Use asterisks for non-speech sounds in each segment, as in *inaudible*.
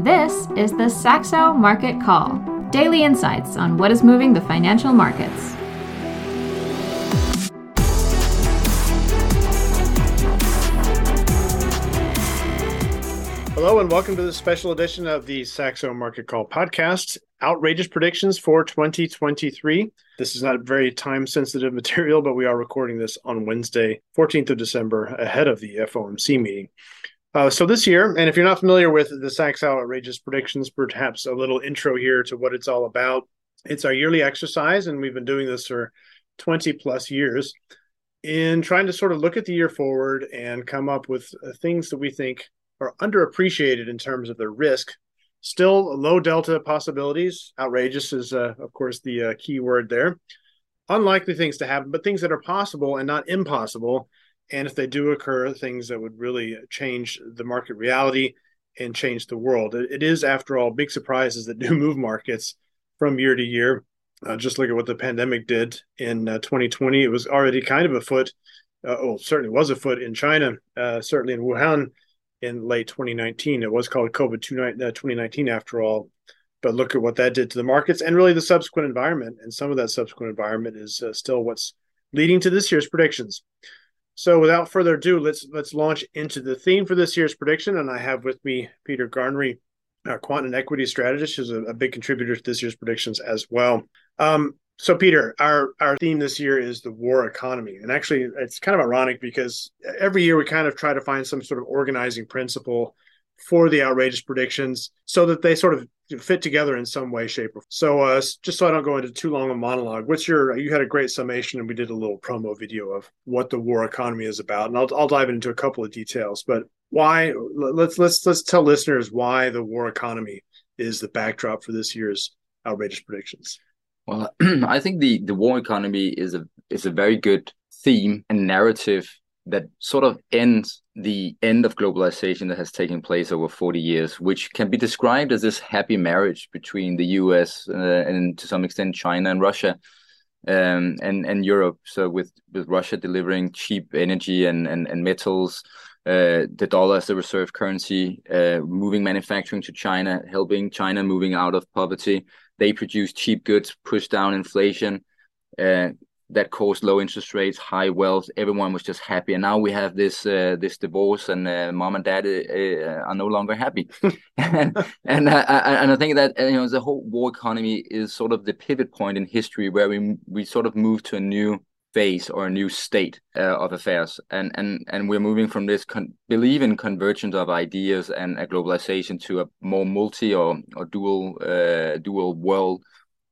This is the Saxo Market Call daily insights on what is moving the financial markets. Hello, and welcome to this special edition of the Saxo Market Call podcast. Outrageous predictions for 2023. This is not very time sensitive *laughs* material, but we are recording this on Wednesday, 14th of December, ahead of the FOMC meeting. Uh, so this year, and if you're not familiar with the Saxo Outrageous Predictions, perhaps a little intro here to what it's all about. It's our yearly exercise, and we've been doing this for 20 plus years in trying to sort of look at the year forward and come up with uh, things that we think are underappreciated in terms of their risk. Still low delta possibilities. Outrageous is, uh, of course, the uh, key word there. Unlikely things to happen, but things that are possible and not impossible. And if they do occur, things that would really change the market reality and change the world. it, is, after all, big surprises that *laughs* do move markets from year to year. Uh, just look at what the pandemic did in uh, 2020. It was already kind of afoot. Uh, well, certainly was afoot in China, uh, certainly in Wuhan in late 2019. It was called COVID 2019 uh, after all. But look at what that did to the markets and really the subsequent environment. And some of that subsequent environment is uh, still what's leading to this year's predictions. So without further ado, let's let's launch into the theme for this year's prediction. And I have with me Peter Garnry, our quant and equity strategist, who's a, a big contributor to this year's predictions as well. Um, so, Peter, our our theme this year is the war economy, and actually, it's kind of ironic because every year we kind of try to find some sort of organizing principle for the outrageous predictions, so that they sort of fit together in some way, shape, or so. Uh, just so I don't go into too long a monologue, what's your? You had a great summation, and we did a little promo video of what the war economy is about, and I'll I'll dive into a couple of details. But why? Let's let's let's tell listeners why the war economy is the backdrop for this year's outrageous predictions. Well, *clears throat* I think the the war economy is a is a very good theme and narrative that sort of ends the end of globalization that has taken place over 40 years, which can be described as this happy marriage between the US uh, and to some extent China and Russia um, and, and Europe. So with, with Russia delivering cheap energy and, and, and metals, uh, the dollar as the reserve currency, uh, moving manufacturing to China, helping China moving out of poverty, they produce cheap goods, push down inflation. Uh, that caused low interest rates, high wealth. Everyone was just happy, and now we have this uh, this divorce, and uh, mom and dad uh, are no longer happy. *laughs* *laughs* and and I, and I think that you know the whole war economy is sort of the pivot point in history where we we sort of move to a new phase or a new state uh, of affairs and and and we're moving from this con- believe in convergence of ideas and a globalization to a more multi or or dual uh, dual world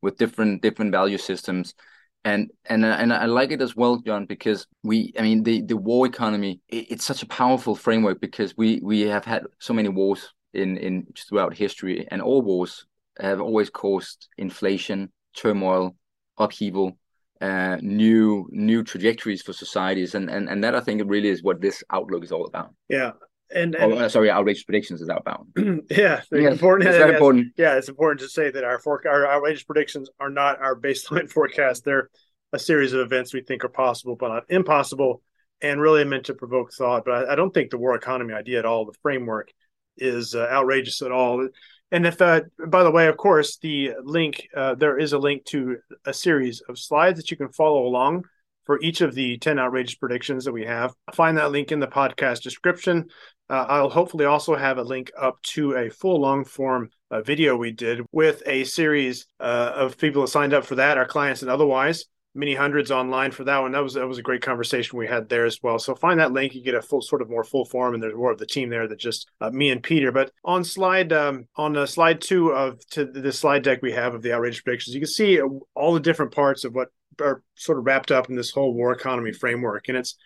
with different different value systems and and and I like it as well, John, because we, I mean, the the war economy, it, it's such a powerful framework because we we have had so many wars in in throughout history, and all wars have always caused inflation, turmoil, upheaval, uh, new new trajectories for societies, and and and that I think really is what this outlook is all about. Yeah. And, and oh, uh, sorry, outrageous predictions is outbound. *clears throat* yeah, yeah, important. It's important. Yeah, it's important to say that our for, our outrageous predictions are not our baseline *laughs* forecast. They're a series of events we think are possible, but not impossible, and really meant to provoke thought. But I, I don't think the war economy idea at all, the framework, is uh, outrageous at all. And if, uh, by the way, of course, the link, uh, there is a link to a series of slides that you can follow along for each of the 10 outrageous predictions that we have. Find that link in the podcast description. Uh, I'll hopefully also have a link up to a full long form uh, video we did with a series uh, of people that signed up for that, our clients and otherwise many hundreds online for that one. That was that was a great conversation we had there as well. So find that link, you get a full sort of more full form, and there's more of the team there than just uh, me and Peter. But on slide um, on uh, slide two of to the slide deck we have of the outrageous predictions, you can see all the different parts of what are sort of wrapped up in this whole war economy framework, and it's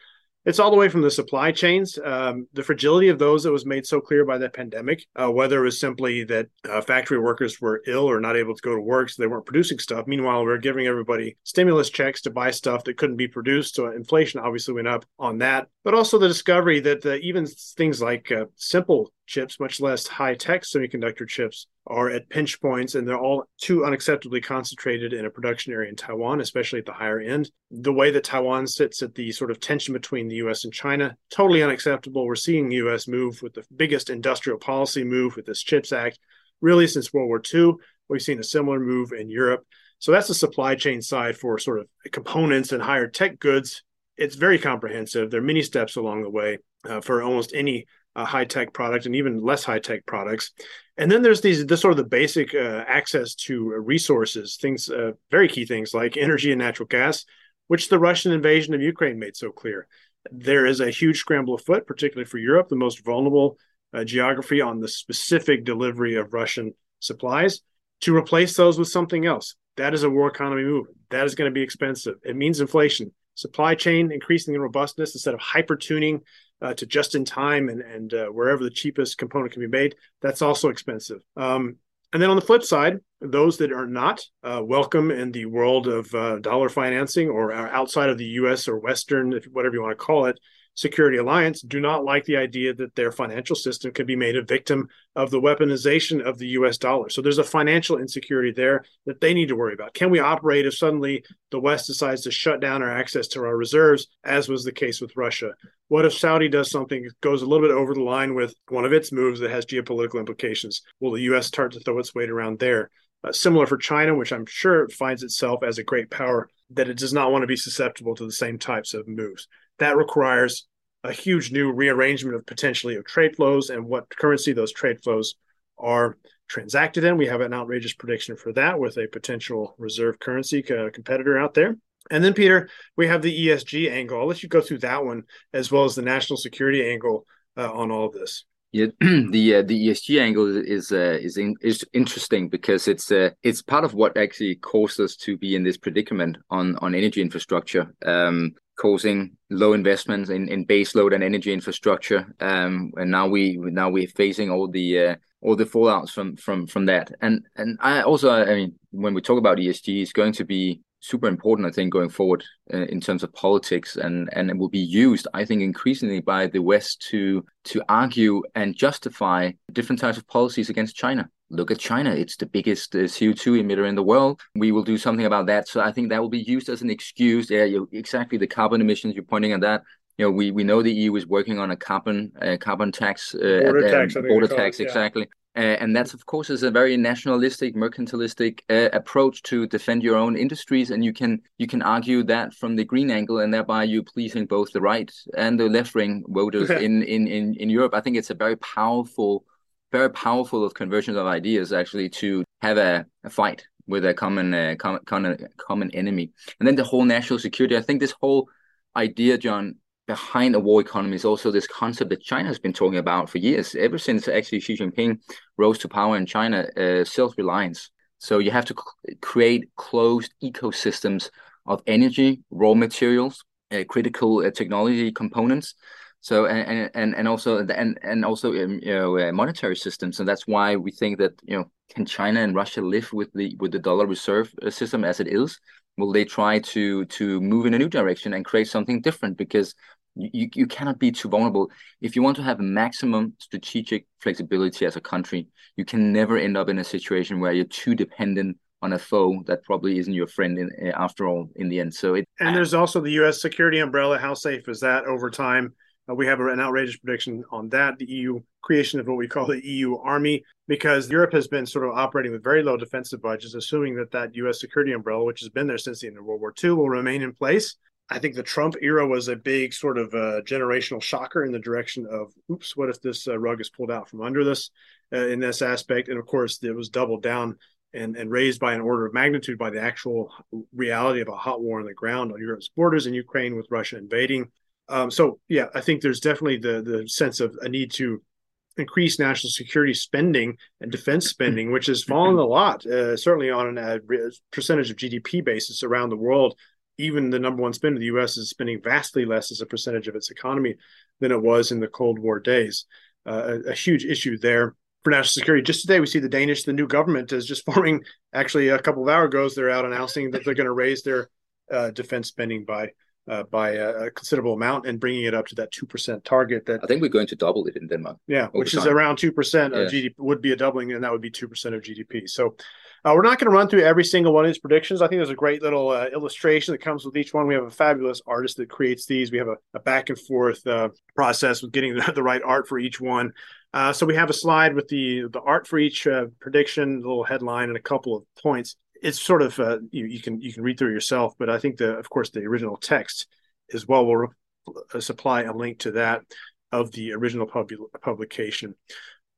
it's all the way from the supply chains, um, the fragility of those that was made so clear by the pandemic, uh, whether it was simply that uh, factory workers were ill or not able to go to work, so they weren't producing stuff. Meanwhile, we are giving everybody stimulus checks to buy stuff that couldn't be produced. So inflation obviously went up on that. But also the discovery that uh, even things like uh, simple chips, much less high tech semiconductor chips, are at pinch points and they're all too unacceptably concentrated in a production area in Taiwan, especially at the higher end. The way that Taiwan sits at the sort of tension between the US and China, totally unacceptable. We're seeing the US move with the biggest industrial policy move with this CHIPS Act really since World War II. We've seen a similar move in Europe. So that's the supply chain side for sort of components and higher tech goods. It's very comprehensive. There are many steps along the way uh, for almost any uh, high tech product and even less high tech products. And then there's these this sort of the basic uh, access to resources, things uh, very key things like energy and natural gas, which the Russian invasion of Ukraine made so clear. There is a huge scramble afoot, particularly for Europe, the most vulnerable uh, geography on the specific delivery of Russian supplies, to replace those with something else. That is a war economy move. That is going to be expensive. It means inflation. Supply chain increasing in robustness instead of hyper tuning uh, to just in time and, and uh, wherever the cheapest component can be made. That's also expensive. Um, and then on the flip side, those that are not uh, welcome in the world of uh, dollar financing or outside of the US or Western, whatever you want to call it, Security Alliance do not like the idea that their financial system can be made a victim of the weaponization of the US dollar. So there's a financial insecurity there that they need to worry about. Can we operate if suddenly the West decides to shut down our access to our reserves, as was the case with Russia? What if Saudi does something goes a little bit over the line with one of its moves that has geopolitical implications? Will the US start to throw its weight around there? Uh, similar for China, which I'm sure finds itself as a great power, that it does not want to be susceptible to the same types of moves that requires a huge new rearrangement of potentially of trade flows and what currency those trade flows are transacted in. We have an outrageous prediction for that with a potential reserve currency competitor out there. And then, Peter, we have the ESG angle. I'll let you go through that one as well as the national security angle uh, on all of this. Yeah, *clears throat* the uh, the ESG angle is uh, is in, is interesting because it's uh, it's part of what actually caused us to be in this predicament on on energy infrastructure. Um, causing low investments in, in base load and energy infrastructure. Um, and now we now we're facing all the uh, all the fallouts from from from that. And and I also I mean when we talk about ESG, it's going to be super important I think going forward uh, in terms of politics and and it will be used I think increasingly by the West to to argue and justify different types of policies against China look at China. It's the biggest uh, CO2 emitter in the world. We will do something about that. So I think that will be used as an excuse. Yeah, you, exactly the carbon emissions. You're pointing at that. You know, we, we know the EU is working on a carbon uh, carbon tax, uh, border at, tax, border tax, it, yeah. exactly. Uh, and that's of course is a very nationalistic, mercantilistic uh, approach to defend your own industries. And you can you can argue that from the green angle, and thereby you pleasing both the right and the left wing voters *laughs* in, in in in Europe. I think it's a very powerful very powerful of conversions of ideas actually to have a, a fight with a common, uh, common common enemy. And then the whole national security i think this whole idea john behind a war economy is also this concept that china has been talking about for years ever since actually xi jinping rose to power in china uh, self-reliance. So you have to create closed ecosystems of energy raw materials uh, critical uh, technology components so and and and also and and also um, you know monetary systems, and that's why we think that you know can China and Russia live with the with the dollar reserve uh, system as it is? Will they try to to move in a new direction and create something different? Because you, you cannot be too vulnerable. If you want to have maximum strategic flexibility as a country, you can never end up in a situation where you're too dependent on a foe that probably isn't your friend in, uh, after all in the end. So it and there's also the U.S. security umbrella. How safe is that over time? Uh, we have an outrageous prediction on that, the EU creation of what we call the EU army, because Europe has been sort of operating with very low defensive budgets, assuming that that US security umbrella, which has been there since the end of World War II, will remain in place. I think the Trump era was a big sort of uh, generational shocker in the direction of, oops, what if this uh, rug is pulled out from under this uh, in this aspect? And of course, it was doubled down and, and raised by an order of magnitude by the actual reality of a hot war on the ground on Europe's borders in Ukraine with Russia invading. Um, so yeah, I think there's definitely the the sense of a need to increase national security spending and defense *laughs* spending, which has fallen a lot, uh, certainly on a percentage of GDP basis around the world. Even the number one spender, the U.S., is spending vastly less as a percentage of its economy than it was in the Cold War days. Uh, a, a, huge issue there for national security. Just today, we see the Danish, the new government is just *laughs* forming. Actually, a couple of hours ago, they're out announcing that they're going to raise their uh, defense spending by uh, by a, a, considerable amount and bringing it up to that 2% target that I think we're going to double it in Denmark. Yeah, which time. is around 2% of GDP would be a doubling and that would be 2% of GDP. So uh, we're not going to run through every single one of these predictions. I think there's a great little uh, illustration that comes with each one. We have a fabulous artist that creates these. We have a, a back and forth uh, process with getting the, *laughs* the, right art for each one. Uh, so we have a slide with the the art for each uh, prediction, a little headline, and a couple of points. It's sort of uh, you, you, can you can read through yourself, but I think the of course the original text as well will re- uh, supply a link to that of the original pub- publication.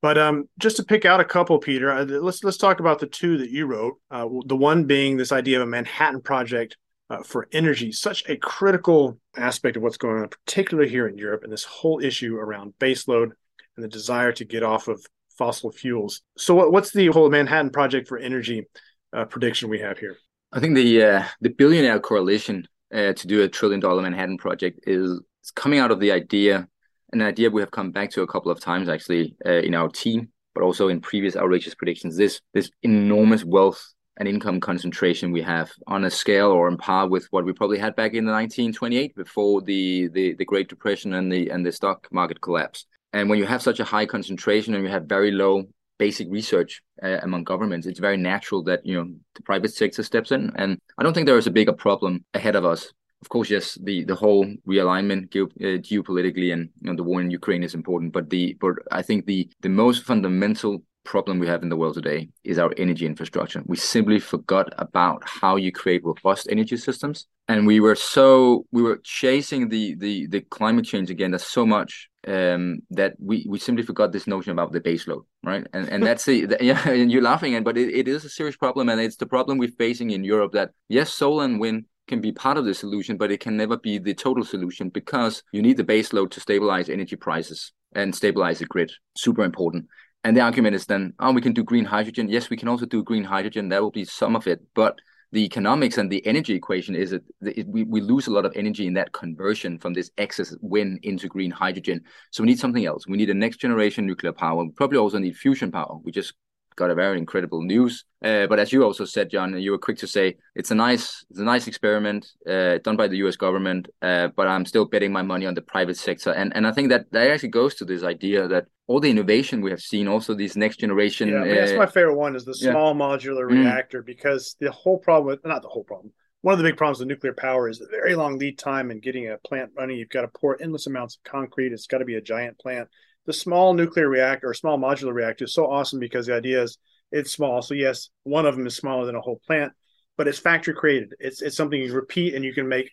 But um, just to pick out a couple, Peter, uh, let's let's talk about the two that you wrote. Uh, the one being this idea of a Manhattan Project uh, for energy, such a critical aspect of what's going on, particularly here in Europe, and this whole issue around baseload and the desire to get off of fossil fuels. So, what, what's the whole Manhattan Project for energy uh, prediction we have here? I think the uh, the billionaire coalition uh, to do a trillion dollar Manhattan Project is coming out of the idea an idea we have come back to a couple of times actually uh, in our team, but also in previous outrageous predictions. This this enormous wealth and income concentration we have on a scale or on par with what we probably had back in the 1928 before the, the the Great Depression and the and the stock market collapse. And when you have such a high concentration and you have very low basic research uh, among governments, it's very natural that you know the private sector steps in. And I don't think there is a bigger problem ahead of us of course, yes, the the whole realignment geo- uh, geopolitically and you know, the war in Ukraine is important, but the but I think the the most fundamental problem we have in the world today is our energy infrastructure. We simply forgot about how you create robust energy systems, and we were so we were chasing the the the climate change agenda so much um, that we we simply forgot this notion about the baseload, right? And and that's the, the *laughs* yeah, and you're laughing at, but it, it is a serious problem, and it's the problem we're facing in Europe. That yes, solar and wind can be part of the solution, but it can never be the total solution because you need the base load to stabilize energy prices and stabilize the grid. Super important. And the argument is then, oh, we can do green hydrogen. Yes, we can also do green hydrogen. That will be some of it. But the economics and the energy equation is that we, we lose a lot of energy in that conversion from this excess wind into green hydrogen. So we need something else. We need a next generation nuclear power. We probably also need fusion power. We just got a very incredible news. Uh, but as you also said, John, you were quick to say it's a nice, it's a nice experiment uh, done by the U.S. government. Uh, but I'm still betting my money on the private sector, and and I think that that actually goes to this idea that all the innovation we have seen, also these next generation. Yeah, I mean, that's uh, my favorite one is the small yeah. modular mm. reactor because the whole problem with not the whole problem. One of the big problems with nuclear power is the very long lead time in getting a plant running. You've got to pour endless amounts of concrete. It's got to be a giant plant the small nuclear reactor or small modular reactor is so awesome because the idea is it's small. So yes, one of them is smaller than a whole plant, but it's factory created. It's it's something you repeat and you can make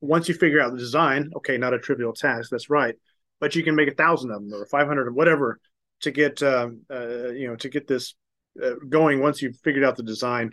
once you figure out the design. Okay, not a trivial task. That's right, but you can make a thousand of them or five hundred or whatever to get um, uh, you know to get this uh, going. Once you've figured out the design,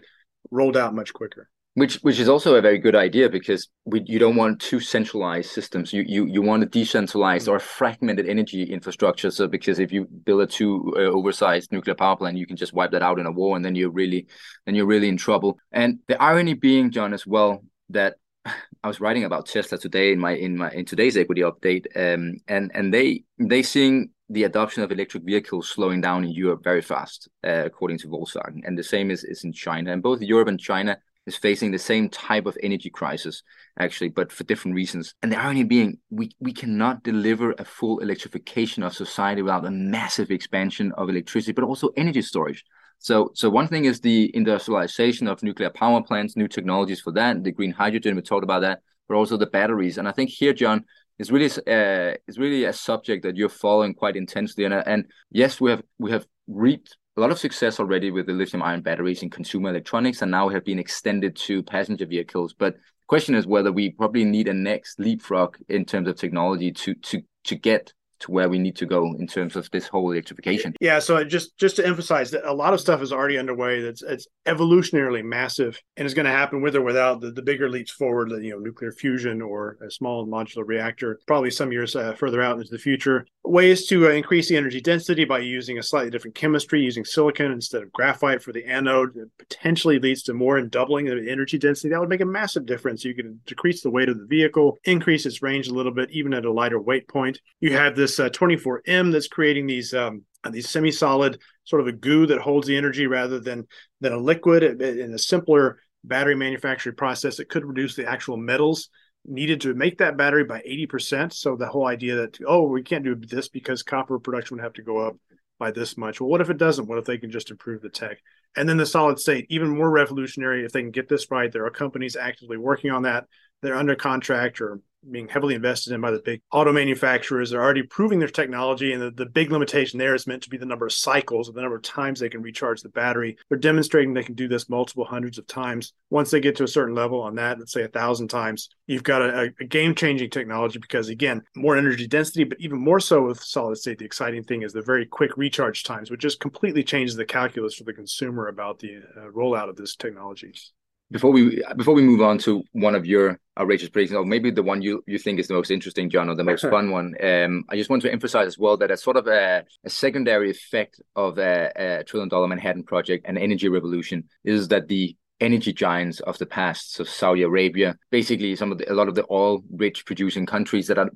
rolled out much quicker which which is also a very good idea because we, you don't want two centralized systems. You you you want a decentralized or fragmented energy infrastructure. So because if you build a too uh, oversized nuclear power plant you can just wipe that out in a war and then you're really then you're really in trouble. And the irony being john as well that *sighs* I was writing about Tesla today in my in my in today's equity update, um, and and they they seeing the adoption of electric vehicles slowing down in Europe very fast, uh, according to Volkswagen, and the same is is in China. And both Europe and China is facing the same type of energy crisis, actually, but for different reasons. And the irony being, we, we cannot deliver a full electrification of society without a massive expansion of electricity, but also energy storage. So, so one thing is the industrialization of nuclear power plants, new technologies for that, the green hydrogen. We talked about that, but also the batteries. And I think here, John, is really uh, is really a subject that you're following quite intensely. And and yes, we have we have reaped a lot of success already with the lithium ion batteries in consumer electronics and now have been extended to passenger vehicles. But the question is whether we probably need a next leapfrog in terms of technology to to to get to where we need to go in terms of this whole electrification. Yeah, so just just to emphasize that a lot of stuff is already underway. That's it's evolutionarily massive and is going to happen with or without the, the bigger leaps forward, you know, nuclear fusion or a small modular reactor, probably some years uh, further out into the future. Ways to uh, increase the energy density by using a slightly different chemistry, using silicon instead of graphite for the anode, it potentially leads to more and doubling the energy density. That would make a massive difference. You can decrease the weight of the vehicle, increase its range a little bit, even at a lighter weight point. You have this this uh, 24M that's creating these um, these semi-solid sort of a goo that holds the energy rather than than a liquid. In a simpler battery manufacturing process, it could reduce the actual metals needed to make that battery by 80%. So the whole idea that oh we can't do this because copper production would have to go up by this much. Well, what if it doesn't? What if they can just improve the tech? And then the solid state, even more revolutionary if they can get this right. There are companies actively working on that. They're under contract or being heavily invested in by the big auto manufacturers. They're already proving their technology, and the, the big limitation there is meant to be the number of cycles or the number of times they can recharge the battery. They're demonstrating they can do this multiple hundreds of times. Once they get to a certain level on that, let's say a thousand times, you've got a, a game changing technology because, again, more energy density, but even more so with solid state, the exciting thing is the very quick recharge times, which just completely changes the calculus for the consumer about the uh, rollout of this technology before we before we move on to one of your outrageous predictions, or maybe the one you, you think is the most interesting, John, or the most *laughs* fun one, um, I just want to emphasize as well that a sort of a, a secondary effect of a, a trillion dollar Manhattan project and energy revolution is that the energy giants of the past, so Saudi Arabia, basically some of the, a lot of the oil rich producing countries that are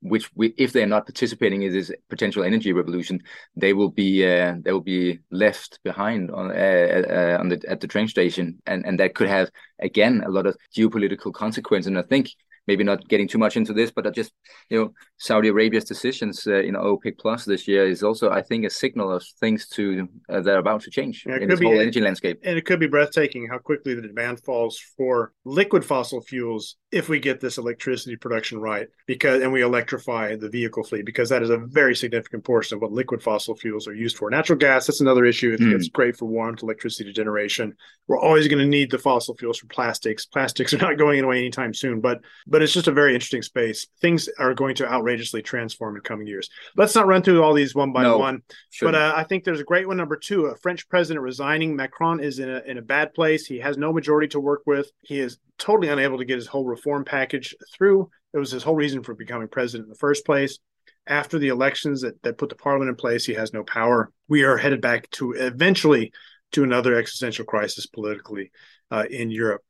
which we, if they're not participating in this potential energy revolution, they will be uh, they will be left behind on uh, uh, on the at the train station, and and that could have again a lot of geopolitical consequence. And I think maybe not getting too much into this, but just you know Saudi Arabia's decisions uh, in OPEC Plus this year is also, I think, a signal of things to uh, that are about to change yeah, in this be, whole energy landscape. And it could be breathtaking how quickly the demand falls for liquid fossil fuels if we get this electricity production right, because and we electrify the vehicle fleet, because that is a very significant portion of what liquid fossil fuels are used for. Natural gas, that's another issue. It's, mm. it's great for warmth, electricity generation. We're always going to need the fossil fuels for plastics. Plastics *laughs* are not going away anytime soon, but but but it's just a very interesting space. Things are going to outrageously transform in coming years. Let's not run through all these one by no, one, shouldn't. but uh, I think there's a great one. Number two, a French president resigning. Macron is in a, in a bad place. He has no majority to work with. He is totally unable to get his whole reform package through. It was his whole reason for becoming president in the first place. After the elections that, that put the parliament in place, he has no power. We are headed back to eventually to another existential crisis politically uh, in Europe.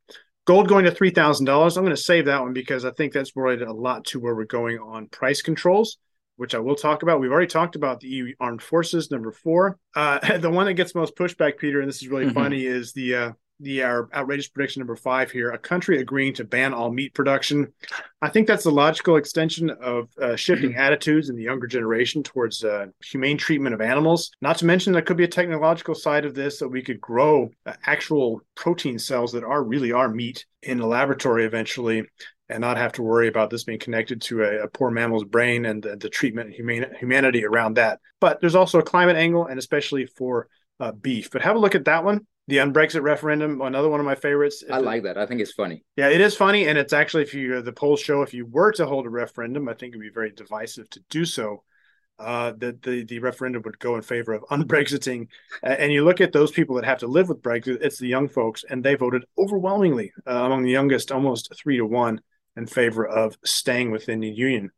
Gold going to three thousand dollars. I'm going to save that one because I think that's related a lot to where we're going on price controls, which I will talk about. We've already talked about the EU armed forces. Number four, uh, *laughs* the one that gets most pushback, Peter, and this is really mm-hmm. funny, is the uh, the our outrageous prediction number five here a country agreeing to ban all meat production. I think that's a logical extension of uh, shifting *clears throat* attitudes in the younger generation towards uh, humane treatment of animals. Not to mention there could be a technological side of this that we could grow uh, actual protein cells that are really are meat in a laboratory eventually and not have to worry about this being connected to a, a poor mammal's brain and the, the treatment humane, humanity around that. But there's also a climate angle and especially for uh, beef. But have a look at that one the unbrexit referendum another one of my favorites. I like that. I think it's funny. Yeah it is funny and it's actually if you the polls show if you were to hold a referendum i think it'd be very divisive to do so uh, that the, the referendum would go in favor of *laughs* unbrexiting. And you look at those people that have to live with brexit it's the young folks and they voted overwhelmingly uh, among the youngest almost three to one in favor of staying within the union.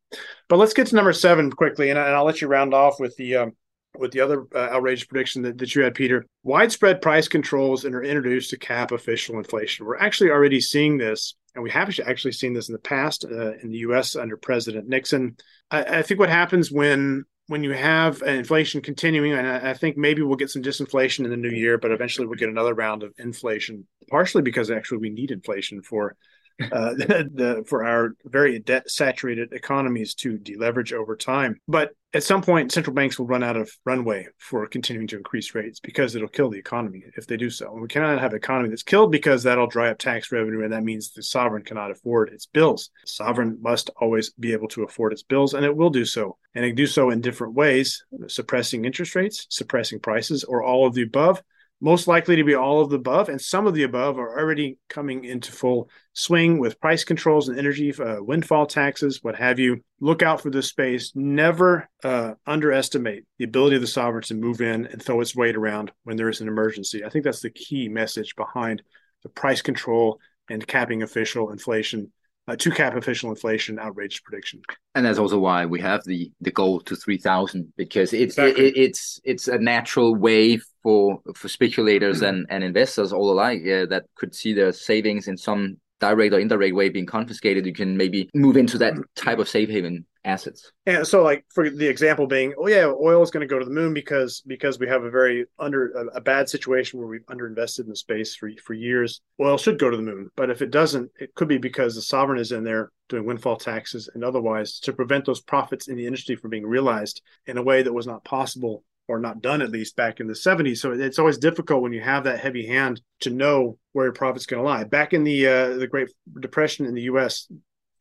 But let's get to number seven quickly and, I, will let you round off with the um, with the other uh, outrageous prediction that, that you had, Peter, widespread price controls and are introduced to cap official inflation. We're actually already seeing this, and we have actually seen this in the past uh, in the U.S. under President Nixon. I, I, think what happens when when you have inflation continuing, and I, I think maybe we'll get some disinflation in the new year, but eventually we'll get another round of inflation, partially because actually we need inflation for uh, the, *laughs* the, for our very debt saturated economies to deleverage over time. But at some point, central banks will run out of runway for continuing to increase rates because it'll kill the economy if they do so. And we cannot have an economy that's killed because that'll dry up tax revenue, and that means the sovereign cannot afford its bills. Sovereign must always be able to afford its bills, and it will do so. And it do so in different ways, suppressing interest rates, suppressing prices, or all of the above most likely to be all of the above, and some of the above are already coming into full swing with price controls and energy, uh, windfall taxes, what have you. Look out for this space. Never uh, underestimate the ability of the sovereign to move in and throw its weight around when there is an emergency. I think that's the key message behind the price control and capping official inflation uh, to cap official inflation outrageous prediction. And that's also why we have the the goal to three thousand because it's exactly. it, it's it's a natural way for for speculators mm-hmm. and and investors all alike uh, that could see their savings in some direct or indirect way being confiscated. You can maybe move into that type of safe haven assets. And so, like for the example being, oh yeah, oil is going to go to the moon because because we have a very under a, a, bad situation where we've underinvested in the space for for years. Oil should go to the moon, but if it doesn't, it could be because the sovereign is in there doing windfall taxes and otherwise to prevent those profits in the industry from being realized in a way that was not possible or not done at least back in the 70s. So it's always difficult when you have that heavy hand to know where your profit's going to lie. Back in the uh, the Great Depression in the U.S.,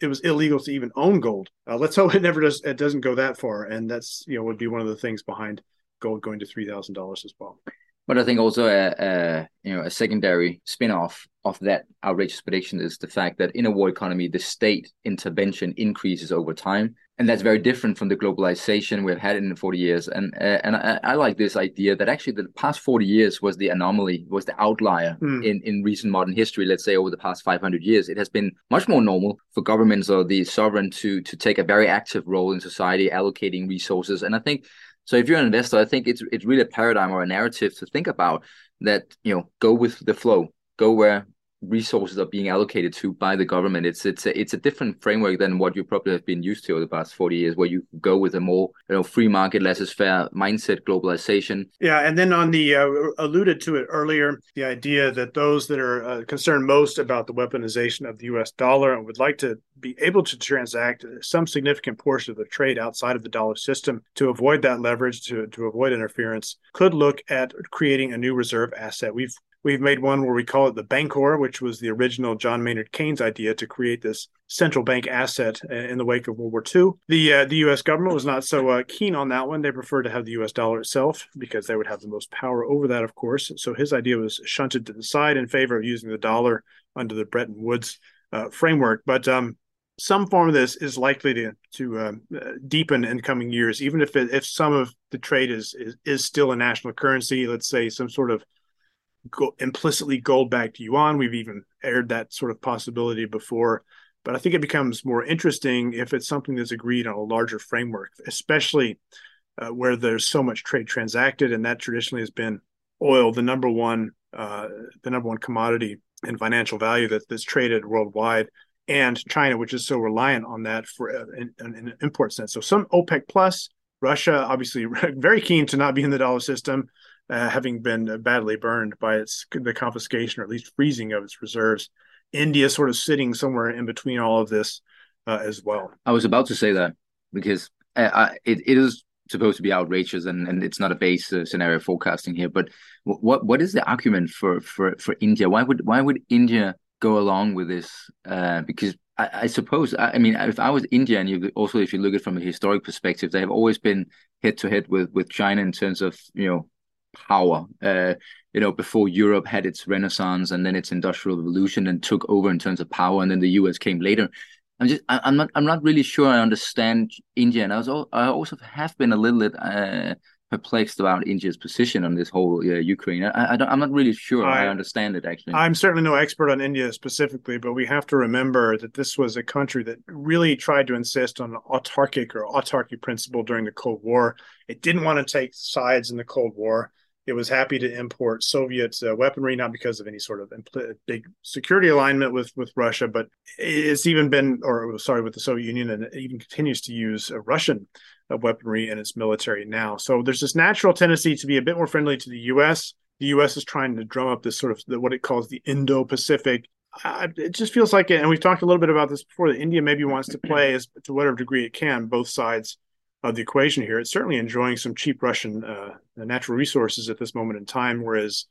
it was illegal to even own gold. Uh, let's hope it never does. It doesn't go that far, and that's you know would be one of the things behind gold going to three thousand dollars as well. But I think also a, a you know a secondary spin-off of that outrageous prediction is the fact that in a war economy, the state intervention increases over time, and that's very different from the globalization we've had in the 40 years. And uh, and I, I, like this idea that actually the past 40 years was the anomaly, was the outlier mm. in in recent modern history. Let's say over the past 500 years, it has been much more normal for governments or the sovereign to to take a very active role in society, allocating resources. And I think so if you're an investor, I think it's it's really a paradigm or a narrative to think about that, you know, go with the flow, go where resources are being allocated to by the government. It's it's a, it's a different framework than what you probably have been used to over the past 40 years, where you go with a more you know free market, laissez-faire mindset, globalization. Yeah, and then on the uh, alluded to it earlier, the idea that those that are uh, concerned most about the weaponization of the U.S. dollar and would like to be able to transact some significant portion of the trade outside of the dollar system to avoid that leverage, to to avoid interference, could look at creating a new reserve asset. We've We've made one where we call it the Bancor, which was the original John Maynard Keynes idea to create this central bank asset in the wake of World War II. The uh, the U.S. government was not so uh, keen on that one. They preferred to have the U.S. dollar itself because they would have the most power over that, of course. So his idea was shunted to the side in favor of using the dollar under the Bretton Woods uh, framework. But um, some form of this is likely to to uh, deepen in coming years, even if it, if some of the trade is, is is still a national currency. Let's say some sort of go, implicitly gold backed yuan. We've even aired that sort of possibility before. But I think it becomes more interesting if it's something that's agreed on a larger framework, especially uh, where there's so much trade transacted, and that traditionally has been oil, the number one, uh, the number one commodity and financial value that, that's traded worldwide, and China, which is so reliant on that for uh, an import sense. So some OPEC plus, Russia, obviously *laughs* very keen to not be in the dollar system uh, having been badly burned by its the confiscation or at least freezing of its reserves. India sort of sitting somewhere in between all of this uh, as well. I was about to say that because uh, it, it is supposed to be outrageous and, and it's not a base uh, scenario forecasting here. But what what is the argument for, for, for India? Why would why would India go along with this? Uh, because I, I suppose I, I, mean if I was India and you also if you look at it from a historic perspective, they have always been head to head with with China in terms of you know power. Uh, you know, before Europe had its renaissance and then its industrial revolution and took over in terms of power, and then the US came later. I'm just, I, am not, I'm not really sure I understand India, and I was, I also have been a little bit uh, perplexed about India's position on this whole uh, Ukraine. I, I am not really sure I, I, understand it actually. I'm certainly no expert on India specifically, but we have to remember that this was a country that really tried to insist on an autarkic or autarky principle during the Cold War. It didn't want to take sides in the Cold War. It was happy to import Soviet uh, weaponry, not because of any sort of impl- big security alignment with, with Russia, but it's even been, or sorry, with the Soviet Union, and it even continues to use uh, Russian uh, weaponry and its military now. So there's this natural tendency to be a bit more friendly to the U.S. The U.S. is trying to drum up this sort of the, what it calls the Indo-Pacific uh, it just feels like it, and we've talked a little bit about this before. That India maybe wants to play as to whatever degree it can, both sides of the equation here. It's certainly enjoying some cheap Russian uh, natural resources at this moment in time, whereas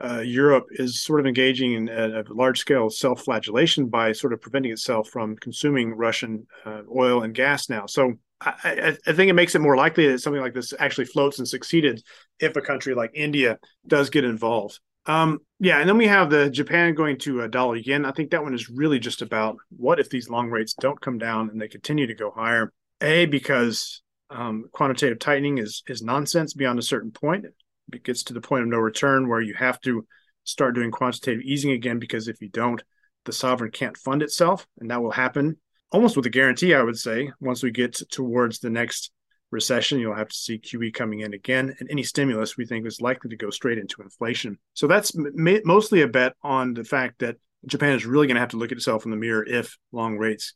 uh, Europe is sort of engaging in a, a large scale self flagellation by sort of preventing itself from consuming Russian uh, oil and gas now. So I, I, think it makes it more likely that something like this actually floats and succeeded if a country like India does get involved. Um, yeah, and then we have the Japan going to a dollar yen. I think that one is really just about what if these long rates don't come down and they continue to go higher. A because um, quantitative tightening is is nonsense beyond a certain point. It gets to the point of no return where you have to start doing quantitative easing again because if you don't, the sovereign can't fund itself, and that will happen almost with a guarantee. I would say once we get towards the next recession, you'll have to see QE coming in again, and any stimulus we think is likely to go straight into inflation. So that's mostly a bet on the fact that Japan is really going to have to look at itself in the mirror if long rates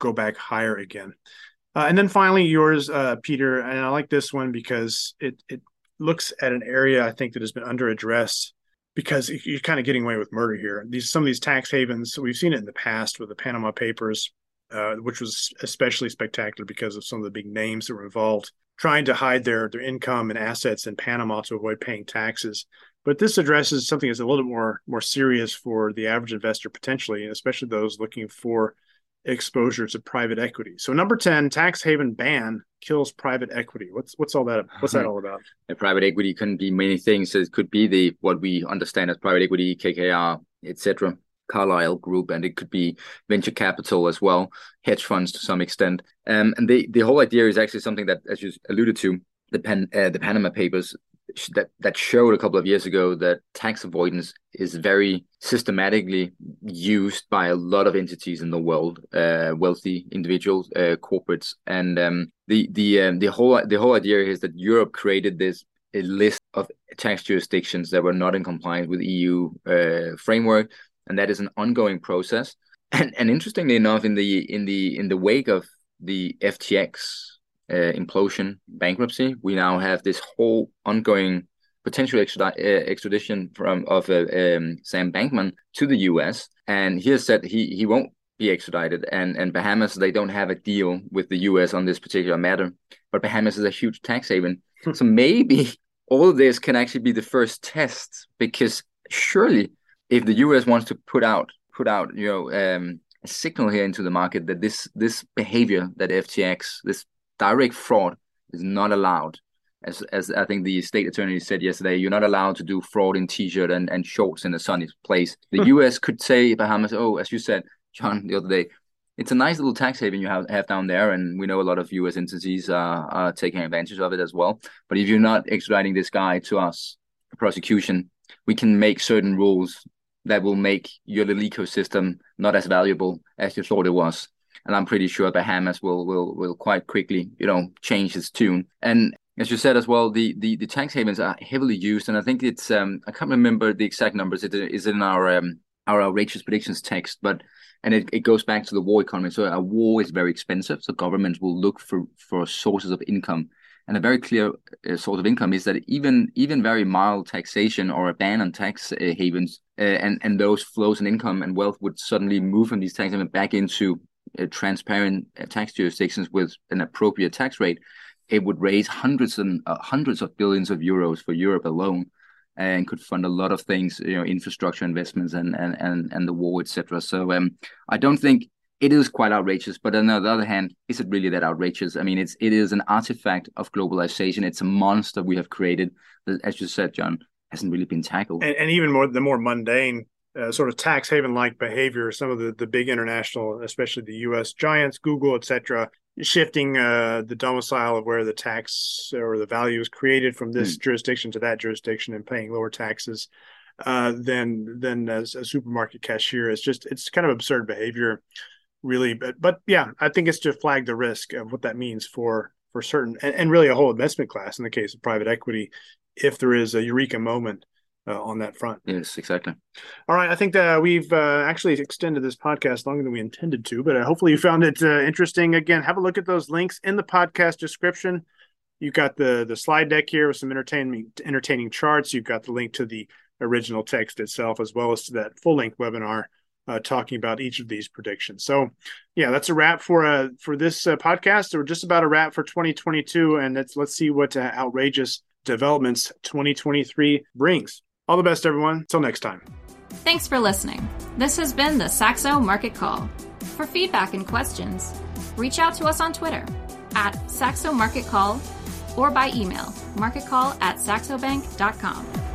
go back higher again. Uh, and then finally, yours, uh, Peter, and I like this one because it it looks at an area I think that has been under addressed because you're kind of getting away with murder here. These some of these tax havens, we've seen it in the past with the Panama Papers, uh, which was especially spectacular because of some of the big names that were involved trying to hide their their income and assets in Panama to avoid paying taxes. But this addresses something that's a little bit more more serious for the average investor potentially, and especially those looking for exposure to private equity. So number 10, tax haven ban kills private equity. What's what's all that what's that *laughs* all about? A private equity can be many things. It could be the what we understand as private equity, KKR, etc. Carlyle Group, and it could be venture capital as well, hedge funds to some extent. Um, and the the whole idea is actually something that, as you alluded to, the uh, the Panama Papers that that showed a couple of years ago that tax avoidance is very systematically used by a lot of entities in the world, uh, wealthy individuals, uh, corporates, and um, the the um, the whole the whole idea is that Europe created this a list of tax jurisdictions that were not in compliance with EU uh, framework, and that is an ongoing process. And and interestingly enough, in the in the in the wake of the FTX uh, implosion, bankruptcy, we now have this whole ongoing potential extradi- uh, extradition from of uh, um, Sam Bankman to the U.S. And he has said he he won't be extradited, and and Bahamas they don't have a deal with the U.S. on this particular matter. But Bahamas is a huge tax haven, hmm. so maybe *laughs* all of this can actually be the first test because surely if the U.S. wants to put out put out you know um, a signal here into the market that this this behavior that FTX this direct fraud is not allowed. As, as I think the state attorney said yesterday, you're not allowed to do fraud in t-shirt and, and shorts in a sunny place. The hmm. U.S. could say Bahamas, oh, as you said, John, the other day, it's a nice little tax haven you have, have down there, and we know a lot of U.S. entities are, are taking advantage of it as well. But if you're not extraditing this guy to us for prosecution, we can make certain rules that will make your little ecosystem not as valuable as you thought it was and I'm pretty sure Bahamas will will will quite quickly, you know, change its tune. And as you said as well, the the, the tax havens are heavily used, and I think it's um I can't remember the exact numbers. It is in our um our outrageous predictions text, but and it, it goes back to the war economy. So a war is very expensive, so governments will look for for sources of income. And a very clear uh, source of income is that even even very mild taxation or a ban on tax uh, havens and and those flows and income and wealth would suddenly move from these tax havens back into uh, transparent uh, tax jurisdictions with an appropriate tax rate, it would raise hundreds and uh, hundreds of billions of euros for Europe alone, and could fund a lot of things, you know, infrastructure investments and and and, and the war, etc. So um, I don't think it is quite outrageous. But on the other hand, is it really that outrageous? I mean, it's it is an artifact of globalization. It's a monster we have created as you said, John, hasn't really been tackled. And, and even more the more mundane uh, sort of tax haven like behavior. Some of the, the big international, especially the U.S. giants, Google, etc., shifting uh, the domicile of where the tax or the value is created from this mm. jurisdiction to that jurisdiction and paying lower taxes uh, than than as a supermarket cashier. It's just it's kind of absurd behavior, really. But but yeah, I think it's to flag the risk of what that means for for certain and, and really a whole investment class in the case of private equity, if there is a eureka moment uh, on that front. Yes, exactly. All right, I think that we've uh, actually extended this podcast longer than we intended to, but uh, hopefully you found it uh, interesting. Again, have a look at those links in the podcast description. You've got the the slide deck here with some entertaining entertaining charts. You've got the link to the original text itself, as well as to that full length webinar uh, talking about each of these predictions. So, yeah, that's a wrap for uh, for this uh, podcast. We're just about a wrap for 2022, and let's let's see what uh, outrageous developments 2023 brings. All the best, everyone. Till next time. Thanks for listening. This has been the Saxo Market Call. For feedback and questions, reach out to us on Twitter at Saxo Market Call or by email marketcall at saxobank.com.